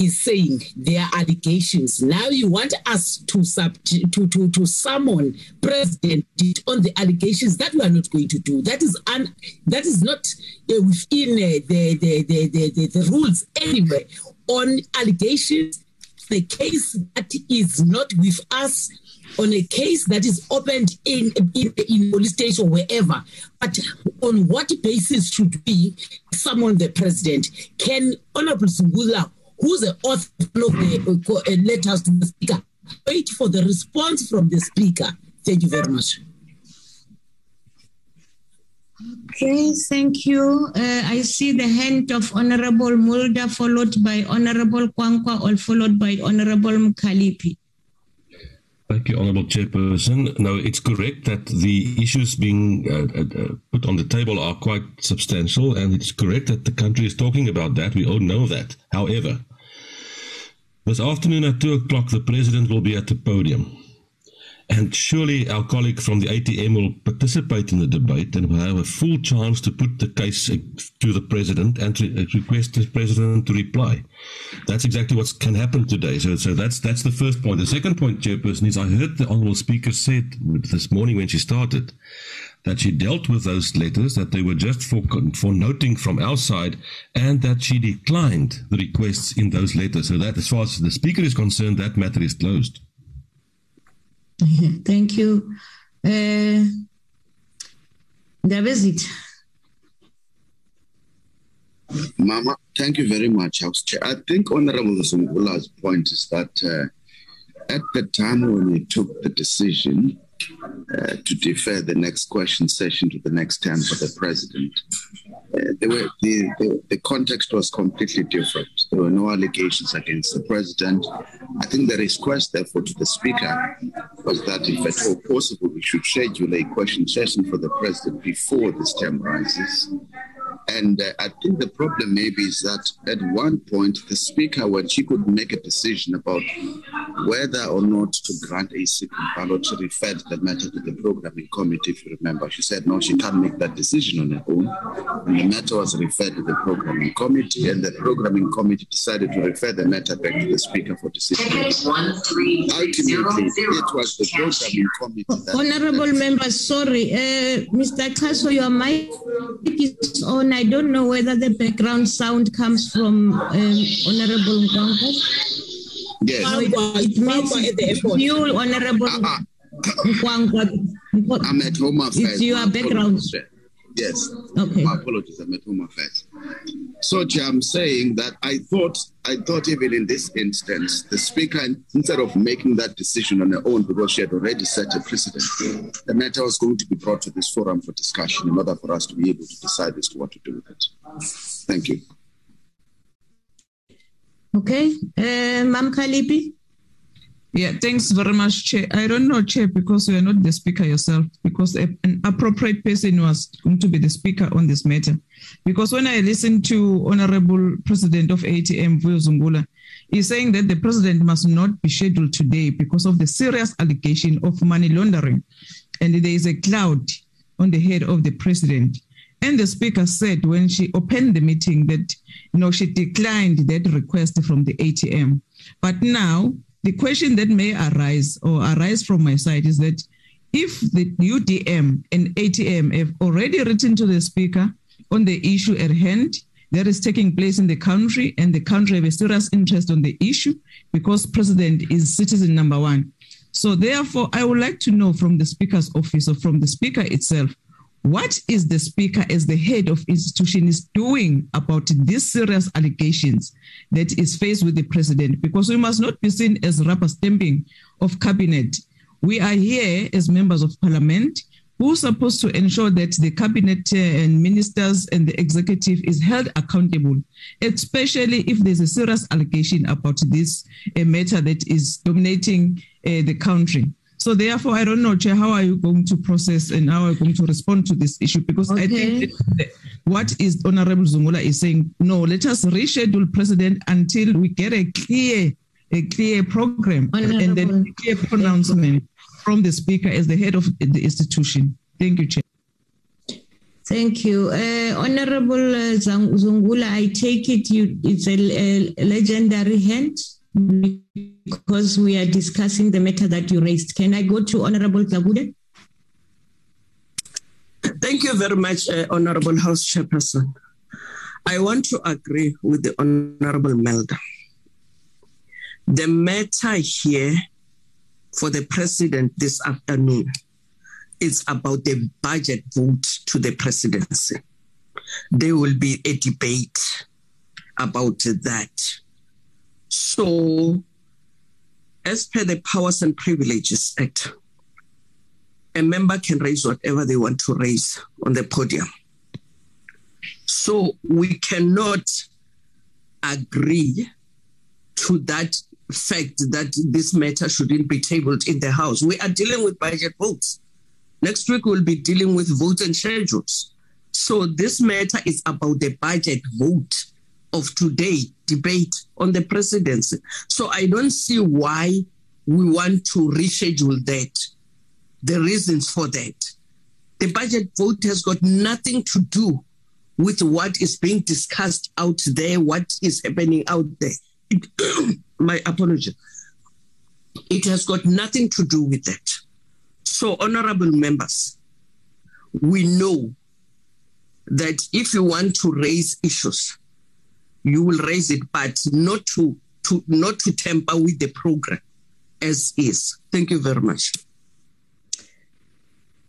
is saying there are allegations. Now you want us to sub to to to summon president on the allegations that we are not going to do. That is un, that is not uh, within uh, the, the, the, the, the rules anyway. On allegations, the case that is not with us on a case that is opened in, in, in police station or wherever. But on what basis should we summon the president? Can Honorable Zungula who's the author of the uh, letters to the speaker. Wait for the response from the speaker. Thank you very much. Okay, thank you. Uh, I see the hand of Honorable Mulder, followed by Honorable Kwankwa, or followed by Honorable Mkhaliphi. Thank you, Honorable Chairperson. No, it's correct that the issues being uh, uh, uh, put on the table are quite substantial, and it's correct that the country is talking about that. We all know that. However, this afternoon at 2 o'clock, the President will be at the podium. And surely our colleague from the ATM will participate in the debate and will have a full chance to put the case to the President and to request the President to reply. That's exactly what can happen today. So, so that's that's the first point. The second point, Chairperson, is I heard the Honourable Speaker said this morning when she started that she dealt with those letters, that they were just for, for noting from our side, and that she declined the requests in those letters. So that, as far as the Speaker is concerned, that matter is closed. Thank you. Uh, that was it. Mama, thank you very much. I think Honorable Zungula's point is that uh, at the time when we took the decision, uh, to defer the next question session to the next term for the president. Uh, were, the, the, the, context was completely different. There were no allegations against the president. I think the request, therefore, to the speaker was that if at all possible, we should schedule a question session for the president before this term rises. And uh, I think the problem maybe is that at one point, the speaker, when she could make a decision about whether or not to grant a second ballot, she referred the matter to the programming committee, if you remember. She said, no, she can't make that decision on her own. And the matter was referred to the programming committee, and the programming committee decided to refer the matter back to the speaker for decision. One, Ultimately, it was the programming committee that. Honorable members, sorry. Uh, Mr. Xaso, your mic is on. I don't know whether the background sound comes from um, Honorable Kwankwa. Yes. So it, it means it's you, Honorable ah, ah. Kwankwa. I'm at home affairs. It's your My background. apologies. Yes. Okay. My apologies. I'm at home affairs. So, Chair, I'm saying that I thought, I thought even in this instance, the speaker, instead of making that decision on her own because she had already set a precedent, the matter was going to be brought to this forum for discussion in order for us to be able to decide as to what to do with it. Thank you. Okay. Uh, Mam? Yeah, thanks very much, Chair. I don't know, Chair, because you are not the speaker yourself, because an appropriate person was going to be the speaker on this matter. Because when I listened to Honorable President of ATM, Vuyo Zungula, he's saying that the president must not be scheduled today because of the serious allegation of money laundering. And there is a cloud on the head of the president. And the speaker said when she opened the meeting that you know she declined that request from the ATM. But now the question that may arise or arise from my side is that if the UDM and ATM have already written to the speaker on the issue at hand that is taking place in the country and the country have a serious interest on the issue because president is citizen number one. So therefore, I would like to know from the speaker's office or from the speaker itself, what is the speaker as the head of institution is doing about these serious allegations that is faced with the president? Because we must not be seen as rubber stamping of cabinet. We are here as members of parliament who are supposed to ensure that the cabinet uh, and ministers and the executive is held accountable, especially if there's a serious allegation about this uh, matter that is dominating uh, the country. So therefore, I don't know, Chair, how are you going to process and how are you going to respond to this issue? Because I think what is Honorable Zungula is saying, no, let us reschedule President until we get a clear, a clear program and then a clear pronouncement from the Speaker as the head of the institution. Thank you, Chair. Thank you. Uh, Honorable uh, Zungula, I take it you it's a, a legendary hand because we are discussing the matter that you raised. Can I go to Honorable Tlagude? Thank you very much, uh, Honorable House Chairperson. I want to agree with the Honorable Mulder. The matter here for the President this afternoon is about the budget vote to the presidency. There will be a debate about that. So, as per the Powers and Privileges Act, a member can raise whatever they want to raise on the podium. So we cannot agree to that fact that this matter shouldn't be tabled in the House. We are dealing with budget votes. Next week, we'll be dealing with votes and schedules. So this matter is about the budget vote of today debate on the presidency. So I don't see why we want to reschedule that the reasons for that. The budget vote has got nothing to do with what is being discussed out there, what is happening out there. It- my apology. It has got nothing to do with that. So, honorable members, we know that if you want to raise issues, you will raise it, but not to, to not to tamper with the program as is. Thank you very much.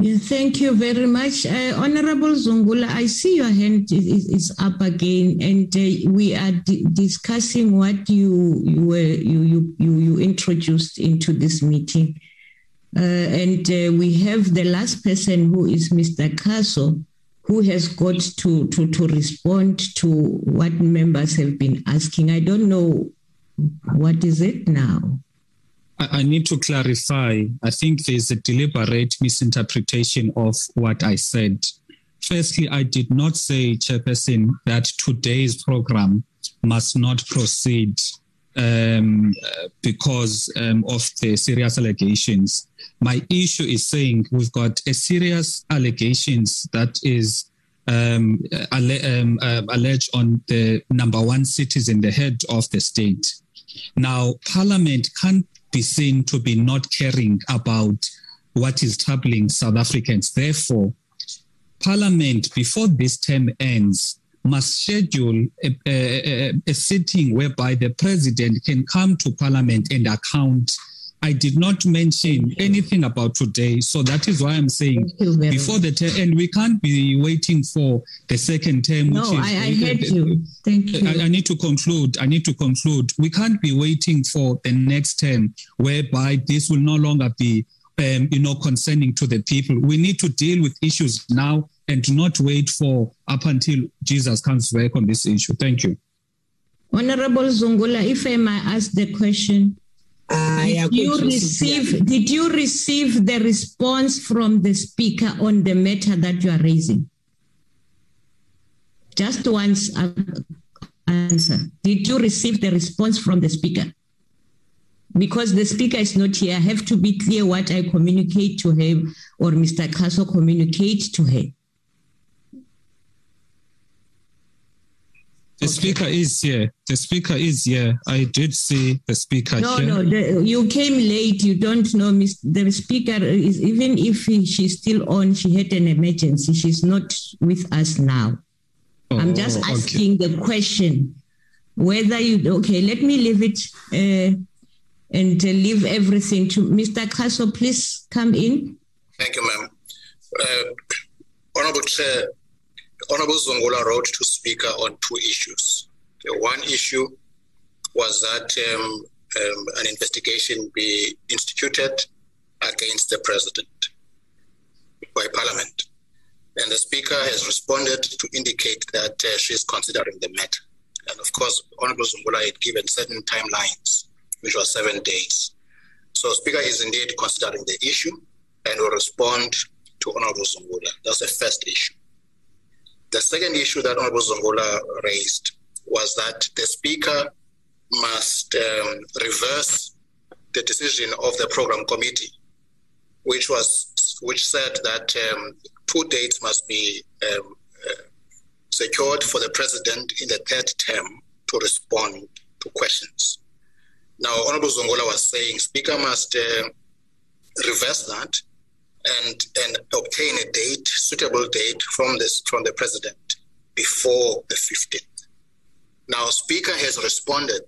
Thank you very much. Uh, Honorable Zungula, I see your hand is, is- up again, and uh, we are di- discussing what you you, were, you you you you introduced into this meeting. Uh, and uh, we have the last person who is Mr. Xaso, who has got to, to, to respond to what members have been asking. I don't know what is it now. I need to clarify. I think there's a deliberate misinterpretation of what I said. Firstly, I did not say, Chairperson, that today's program must not proceed um, because um, of the serious allegations. My issue is saying we've got a serious allegations that is um, um, uh, alleged on the number one citizen, the head of the state. Now, Parliament can't be seen to be not caring about what is troubling South Africans. Therefore, Parliament, before this term ends, must schedule a, a, a, sitting whereby the president can come to parliament and account. I did not mention anything about today, so that is why I'm saying before the term, and we can't be waiting for the second term. No, is, I, I heard you. Thank you. I, I need to conclude. I need to conclude. We can't be waiting for the next term, whereby this will no longer be um, you know, concerning to the people. We need to deal with issues now and not wait for up until Jesus comes back on this issue. Thank you. Honorable Zungula, if I may ask the question, uh, did you receive did you receive the response from the speaker on the matter that you are raising? Just once uh, answer. Did you receive the response from the speaker? Because the speaker is not here, I have to be clear what I communicate to him or Mr. Xaso communicate to her. The okay. speaker is here. The speaker is here. I did see the speaker no, here. No, no, you came late. You don't know. Miss. The speaker is, even if she's still on, she had an emergency. She's not with us now. Oh, I'm just asking okay. the question whether you, okay, let me leave it. Uh, and uh, leave everything to Mr. Xaso. Please come in. Thank you, ma'am. Uh, Honorable Chair, Honorable Zungula wrote to Speaker on two issues. The one issue was that um, um, an investigation be instituted against the President by Parliament. And the Speaker has responded to indicate that uh, she is considering the matter. And of course, Honorable Zungula had given certain timelines which was seven days. So Speaker is indeed considering the issue and will respond to Honorable Zungula. That's the first issue. The second issue that Honorable Zungula raised was that the Speaker must um, reverse the decision of the program committee, which was which said that um, two dates must be um, uh, secured for the president in the third term to respond to questions. Now, Honorable Zungula was saying Speaker must uh, reverse that and and obtain a date, suitable date from this from the president before the 15th. Now, Speaker has responded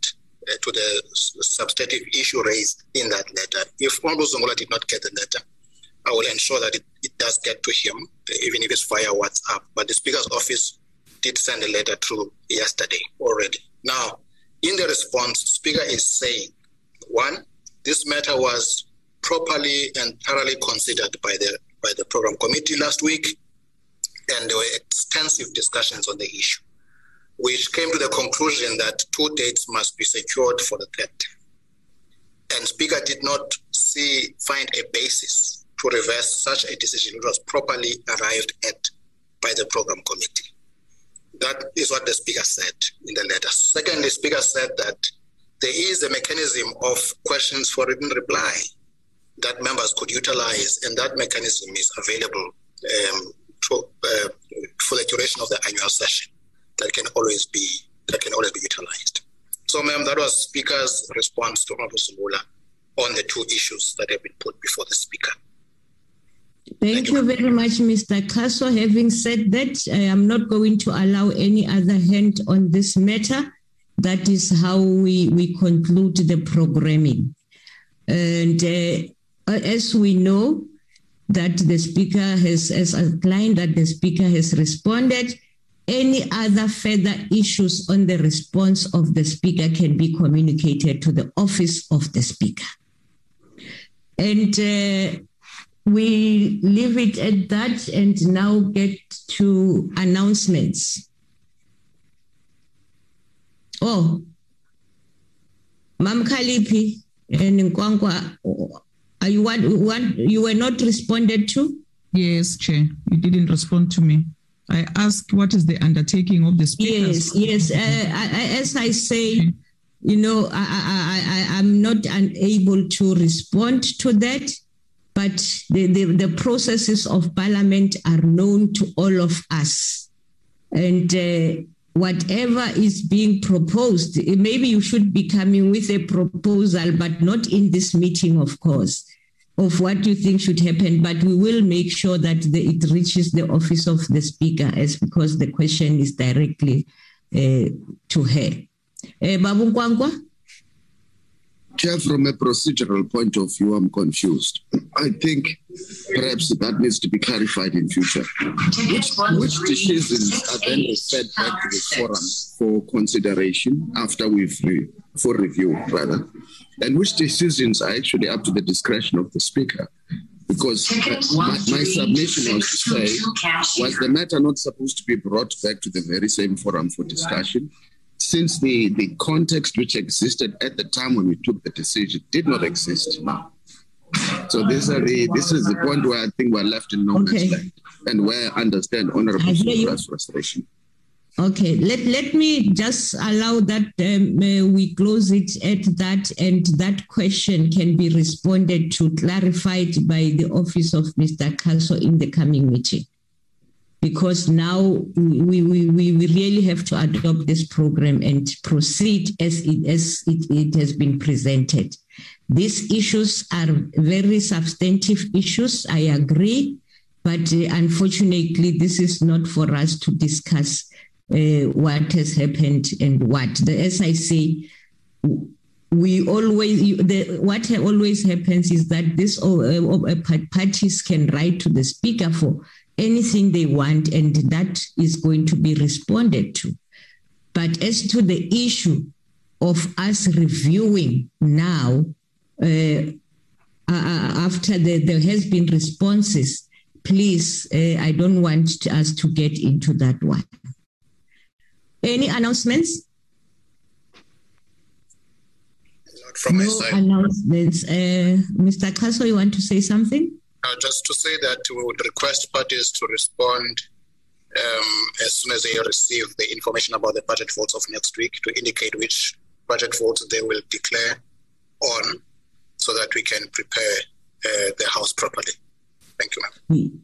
uh, to the substantive issue raised in that letter. If Honorable Zungula did not get the letter, I will ensure that it, it does get to him, even if it's via WhatsApp. But the Speaker's office did send a letter through yesterday already. Now, in the response, Speaker is saying, one, this matter was properly and thoroughly considered by the by the program committee last week, and there were extensive discussions on the issue, which came to the conclusion that two dates must be secured for the third. And Speaker did not see find a basis to reverse such a decision which was properly arrived at by the program committee. That is what the speaker said in the letter. Secondly, the speaker said that there is a mechanism of questions for written reply that members could utilize, and that mechanism is available um, to, uh, for the duration of the annual session. That can always be that can always be utilized. So, ma'am, that was Speaker's response to Honorable Zungula on the two issues that have been put before the Speaker. Thank, Thank you, very much, Mr. Xaso. Having said that, I am not going to allow any other hand on this matter. That is how we, we conclude the programming. And uh, as we know, that the speaker has, as outlined, that the speaker has responded. Any other further issues on the response of the speaker can be communicated to the office of the speaker. And uh, we leave it at that and now get to announcements. Oh, Mam Kalipi, And Nkwankwa, are you what, what you were not responded to? Yes, Chair. You didn't respond to me. I asked what is the undertaking of the speakers. Yes, yes. Uh, I, as I say, you know, I, I, I, I'm not unable to respond to that, but the, the, the processes of parliament are known to all of us. And uh, whatever is being proposed, maybe you should be coming with a proposal, but not in this meeting, of course of what you think should happen, but we will make sure that the, it reaches the office of the speaker as because the question is directly uh, to her. Uh, Babu Kwankwa? Chair, from a procedural point of view, I'm confused. I think perhaps that needs to be clarified in future. Which, which decisions are then referred back to the forum for consideration after we've re, for review, rather, and which decisions are actually up to the discretion of the speaker? Because my, my submission was to say, was the matter not supposed to be brought back to the very same forum for discussion? Since the, the context which existed at the time when we took the decision did not exist now. So this are the this is the point where I think we're left in no man's Okay. land and where I understand Honorable I hear you. Sula's frustration. Okay, let, let me just allow that um, uh, we close it at that, and that question can be responded to, clarified by the office of Mr. Xaso in the coming meeting. Because now we, we, we, really have to adopt this program and proceed as it, as it, it has been presented. These issues are very substantive issues, I agree, but uh, unfortunately, this is not for us to discuss uh, what has happened and what. The, as I say, we always the, what always happens is that this uh, uh, parties can write to the speaker for anything they want, and that is going to be responded to. But as to the issue of us reviewing now, uh, uh, after the, there has been responses, please, uh, I don't want us to get into that one. Any announcements? Not from my no side. announcements. Uh, Mr. Xaso, you want to say something? Uh, just to say that we would request parties to respond um, as soon as they receive the information about the budget votes of next week to indicate which budget votes they will declare on so that we can prepare uh, the House properly. Thank you, ma'am.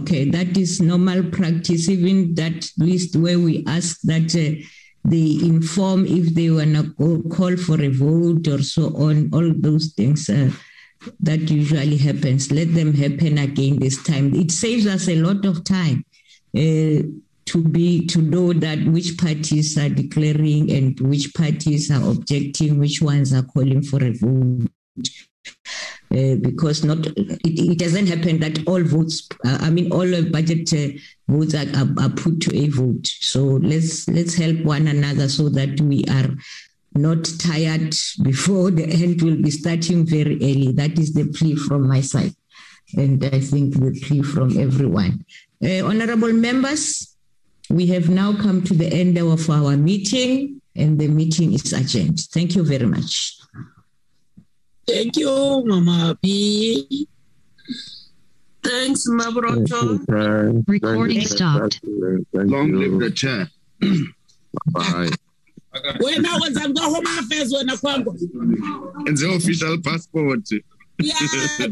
Okay, that is normal practice. Even that list where we ask that uh, they inform if they want to call for a vote or so on, all those things. Uh, that usually happens. Let them happen again this time. It saves us a lot of time uh, to be to know that which parties are declaring and which parties are objecting, which ones are calling for a vote. Uh, because not it, it doesn't happen that all votes uh, i mean all budget uh, votes are, are, are put to a vote so let's let's help one another so that we are not tired before the end will be starting very early that is the plea from my side and i think the plea from everyone uh, honorable members we have now come to the end of our meeting and the meeting is adjourned thank you very much Thank you, Mama B. Thanks, Mabroto. Recording stopped. Long live the chair. Bye. Wena wenza ngo home affairs wena kwangu. Enze official passport. Yeah.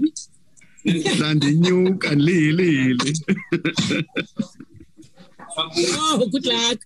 Nandinyuka lili. Oh, good luck.